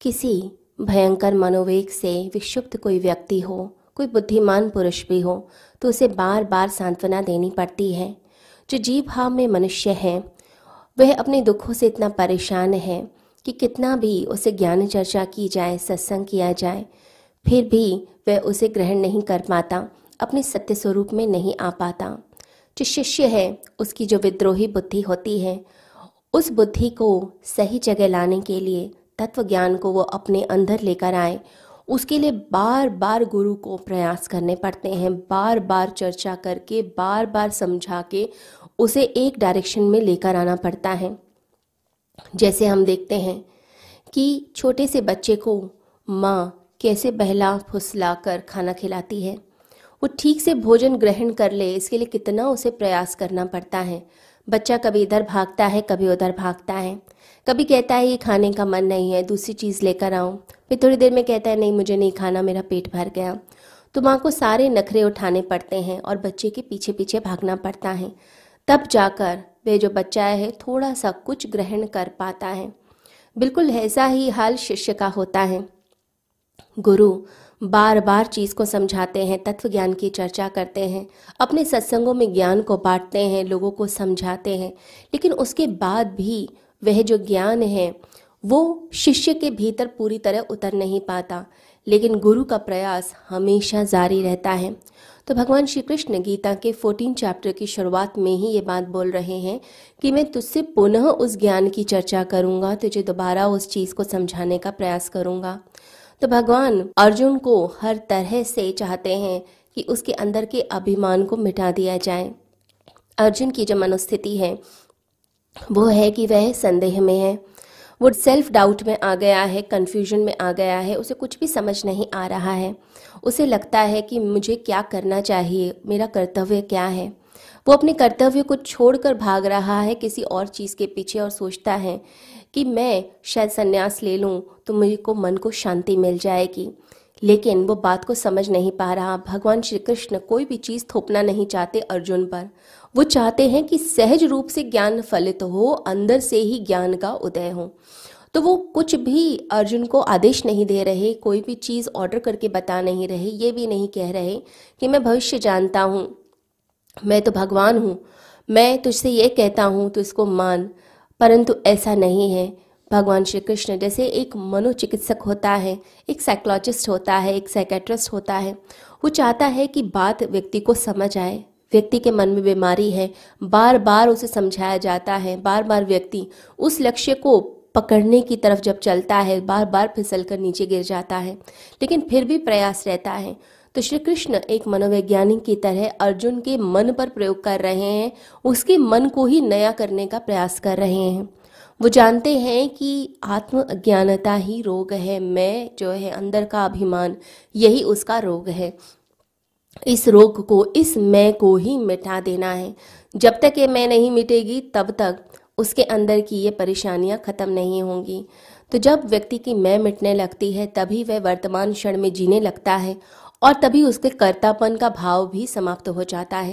किसी भयंकर मनोवेग से विक्षुब्ध कोई व्यक्ति हो, कोई बुद्धिमान पुरुष भी हो तो उसे बार बार सांत्वना देनी पड़ती है। जो जीव भाव में मनुष्य है, वह अपने दुखों से इतना परेशान है कि कितना भी उसे ज्ञान चर्चा की जाए, सत्संग किया जाए, फिर भी वह उसे ग्रहण नहीं कर पाता, अपने सत्य स्वरूप में नहीं आ पाता। जो शिष्य है, उसकी जो विद्रोही बुद्धि होती है, उस बुद्धि को सही जगह लाने के लिए तत्व ज्ञान को वो अपने अंदर लेकर आए। उसके लिए बार बार गुरु को प्रयास करने पड़ते हैं। बार बार चर्चा करके बार बार समझा के उसे एक डायरेक्शन में लेकर आना पड़ता है। जैसे हम देखते हैं कि छोटे से बच्चे को माँ कैसे बहला फुसला कर खाना खिलाती है। वो ठीक से भोजन ग्रहण कर ले, इसके लिए कितना उसे प्रयास करना पड़ता है। बच्चा कभी इधर भागता है, कभी उधर भागता है। कभी कहता है, ये खाने का मन नहीं है, दूसरी चीज़ लेकर आऊँ फिर थोड़ी देर में कहता है, नहीं, मुझे नहीं खाना, मेरा पेट भर गया। तो माँ को सारे नखरे उठाने पड़ते हैं और बच्चे के पीछे पीछे भागना पड़ता है। तब जाकर वे जो बच्चा है थोड़ा सा कुछ ग्रहण कर पाता है। बिल्कुल ऐसा ही हाल शिष्य का होता है। गुरु बार बार चीज़ को समझाते हैं तत्व ज्ञान की चर्चा करते हैं, अपने सत्संगों में ज्ञान को बांटते हैं, लोगों को समझाते हैं। लेकिन उसके बाद भी वह जो ज्ञान है, वो शिष्य के भीतर पूरी तरह उतर नहीं पाता। लेकिन गुरु का प्रयास हमेशा जारी रहता है। तो भगवान श्री कृष्ण गीता के 14 चैप्टर की शुरुआत में ही ये बात बोल रहे हैं कि मैं तुझसे पुनः उस ज्ञान की चर्चा करूँगा, तुझे दोबारा उस चीज़ को समझाने का प्रयास करूँगा। तो भगवान अर्जुन को हर तरह से चाहते हैं कि उसके अंदर के अभिमान को मिटा दिया जाए। अर्जुन की जो मनोस्थिति है, वो है कि वह संदेह में है। वो सेल्फ डाउट में आ गया है कन्फ्यूज़न में आ गया है, उसे कुछ भी समझ नहीं आ रहा है। उसे लगता है कि मुझे क्या करना चाहिए, मेरा कर्तव्य क्या है? वो अपने कर्तव्य को छोड़कर भाग रहा है, किसी और चीज़ के पीछे और सोचता है कि मैं शायद संन्यास ले लूँ तो मुझे को मन को शांति मिल जाएगी। लेकिन वो बात को समझ नहीं पा रहा। भगवान श्री कृष्ण कोई भी चीज़ थोपना नहीं चाहते अर्जुन पर। वो चाहते हैं कि सहज रूप से ज्ञान फलित हो, अंदर से ही ज्ञान का उदय हो। तो वो कुछ भी अर्जुन को आदेश नहीं दे रहे, कोई भी चीज़ ऑर्डर करके बता नहीं रहे, ये भी नहीं कह रहे कि मैं भविष्य जानता हूँ। मैं तो भगवान हूँ। मैं तुझसे ये कहता हूँ तो इसको मान। परंतु ऐसा नहीं है। भगवान श्री कृष्ण जैसे एक मनोचिकित्सक होता है, एक साइकोलॉजिस्ट होता है, एक साइकेट्रिस्ट होता है, वो चाहता है कि बात व्यक्ति को समझ आए। व्यक्ति के मन में बीमारी है बार बार उसे समझाया जाता है बार बार व्यक्ति उस लक्ष्य को पकड़ने की तरफ़ जब चलता है बार बार फिसल कर नीचे गिर जाता है। लेकिन फिर भी प्रयास रहता है। तो श्री कृष्ण एक मनोवैज्ञानिक की तरह अर्जुन के मन पर प्रयोग कर रहे हैं, उसके मन को ही नया करने का प्रयास कर रहे हैं। वो जानते हैं कि आत्म अज्ञानता ही रोग है, मैं जो है अंदर का अभिमान, यही उसका रोग है। इस रोग को, इस मैं को ही मिटा देना है। जब तक ये मैं नहीं मिटेगी, तब तक उसके अंदर की ये परेशानियाँ खत्म नहीं होंगी। तो जब व्यक्ति की मैं मिटने लगती है, तभी वह वर्तमान क्षण में जीने लगता है और तभी उसके कर्तापन का भाव भी समाप्त हो जाता है।